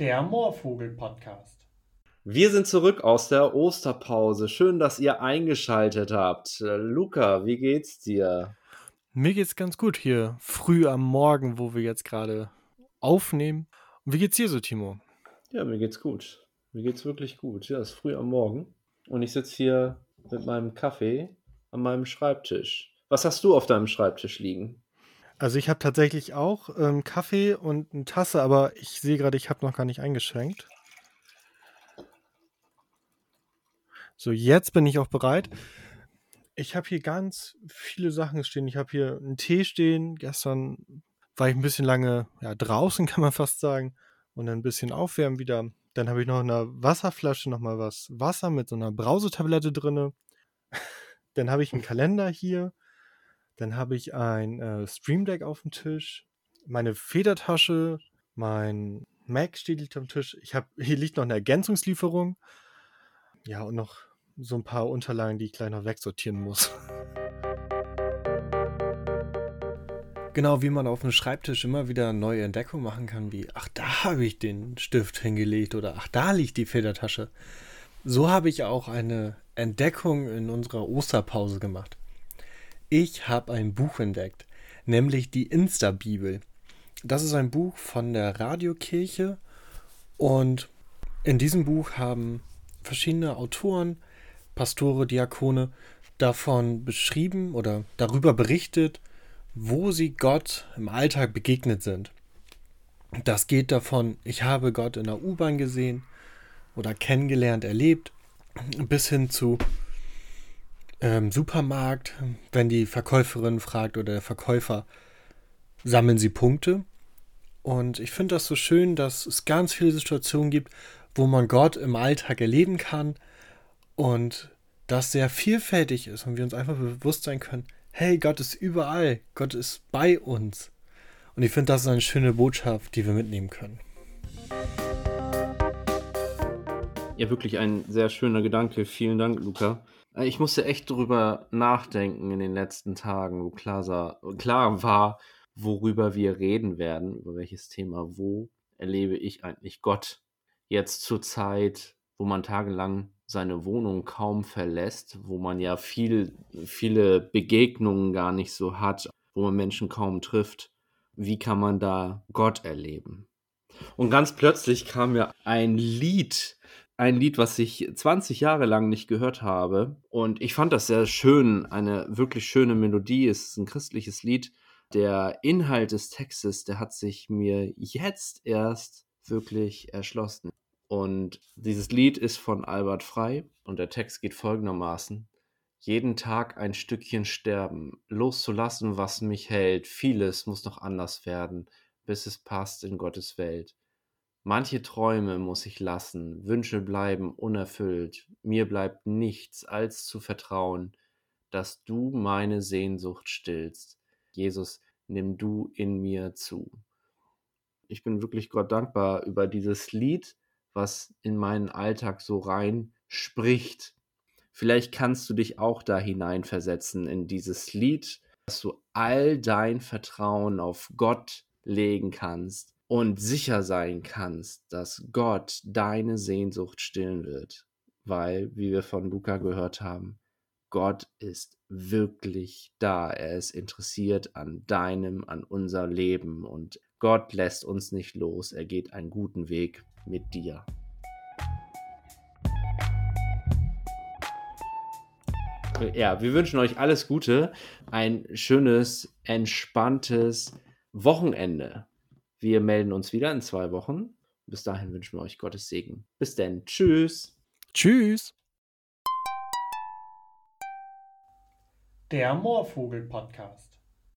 Der Moorvogel-Podcast. Wir sind zurück aus der Osterpause. Schön, dass ihr eingeschaltet habt. Luca, wie geht's dir? Mir geht's ganz gut hier, früh am Morgen, wo wir jetzt gerade aufnehmen. Und wie geht's dir so, Timo? Ja, mir geht's gut. Mir geht's wirklich gut. Ja, es ist früh am Morgen. Und ich sitze hier mit meinem Kaffee an meinem Schreibtisch. Was hast du auf deinem Schreibtisch liegen? Also ich habe tatsächlich auch ähm, Kaffee und eine Tasse, aber ich sehe gerade, ich habe noch gar nicht eingeschränkt. So, jetzt bin ich auch bereit. Ich habe hier ganz viele Sachen stehen. Ich habe hier einen Tee stehen. Gestern war ich ein bisschen lange ja, draußen, kann man fast sagen. Und dann ein bisschen aufwärmen wieder. Dann habe ich noch in einer Wasserflasche nochmal was Wasser mit so einer Brausetablette drin. dann habe ich einen Kalender hier. Dann habe ich ein äh, Stream Deck auf dem Tisch, meine Federtasche, mein Mac steht am Tisch. Ich habe hier liegt noch eine Ergänzungslieferung. Ja, und noch so ein paar Unterlagen, die ich gleich noch wegsortieren muss. Genau wie man auf dem Schreibtisch immer wieder neue Entdeckungen machen kann, wie ach, da habe ich den Stift hingelegt oder ach, da liegt die Federtasche. So habe ich auch eine Entdeckung in unserer Osterpause gemacht. Ich habe ein Buch entdeckt, nämlich die Insta-Bibel. Das ist ein Buch von der Radiokirche und in diesem Buch haben verschiedene Autoren, Pastore, Diakone davon beschrieben oder darüber berichtet, wo sie Gott im Alltag begegnet sind. Das geht davon, ich habe Gott in der U-Bahn gesehen oder kennengelernt, erlebt, bis hin zu ähm, Supermarkt, wenn die Verkäuferin fragt oder der Verkäufer, sammeln sie Punkte. Und ich finde das so schön, dass es ganz viele Situationen gibt, wo man Gott im Alltag erleben kann und das sehr vielfältig ist und wir uns einfach bewusst sein können, hey, Gott ist überall, Gott ist bei uns. Und ich finde, das ist eine schöne Botschaft, die wir mitnehmen können. Ja, wirklich ein sehr schöner Gedanke. Vielen Dank, Luca. Äh, ich musste echt drüber nachdenken in den letzten Tagen, wo klar, sah, klar war, worüber wir reden werden, über welches Thema, wo erlebe ich eigentlich Gott jetzt zur Zeit, wo man tagelang seine Wohnung kaum verlässt, wo man ja viel, viele Begegnungen gar nicht so hat, wo man Menschen kaum trifft. Wie kann man da Gott erleben? Und ganz plötzlich kam mir ein Lied ein Lied, was ich 20 Jahre lang nicht gehört habe. Und ich fand das sehr schön, eine wirklich schöne Melodie. Es ist ein christliches Lied. Der Inhalt des Textes, der hat sich mir jetzt erst wirklich erschlossen. Und dieses Lied ist von Albert Frei und der Text geht folgendermaßen. Jeden Tag ein Stückchen sterben, loszulassen, was mich hält. Vieles muss noch anders werden, bis es passt in Gottes Welt. Manche Träume muss ich lassen, Wünsche bleiben unerfüllt, mir bleibt nichts, als zu vertrauen, dass du meine Sehnsucht stillst. Jesus, nimm du in mir zu. Ich bin wirklich Gott dankbar über dieses Lied, was in meinen Alltag so rein spricht. Vielleicht kannst du dich auch da hineinversetzen in dieses Lied, dass du all dein Vertrauen auf Gott legen kannst und sicher sein kannst, dass Gott deine Sehnsucht stillen wird, weil, wie wir von Luca gehört haben, Gott ist wirklich da. Er ist interessiert an deinem, an unser Leben und Gott lässt uns nicht los. Er geht einen guten Weg mit dir. Ja, wir wünschen euch alles Gute, ein schönes, entspanntes Wochenende. Wir melden uns wieder in zwei Wochen. Bis dahin wünschen wir euch Gottes Segen. Bis denn. Tschüss. Tschüss. Der Moorvogel Podcast.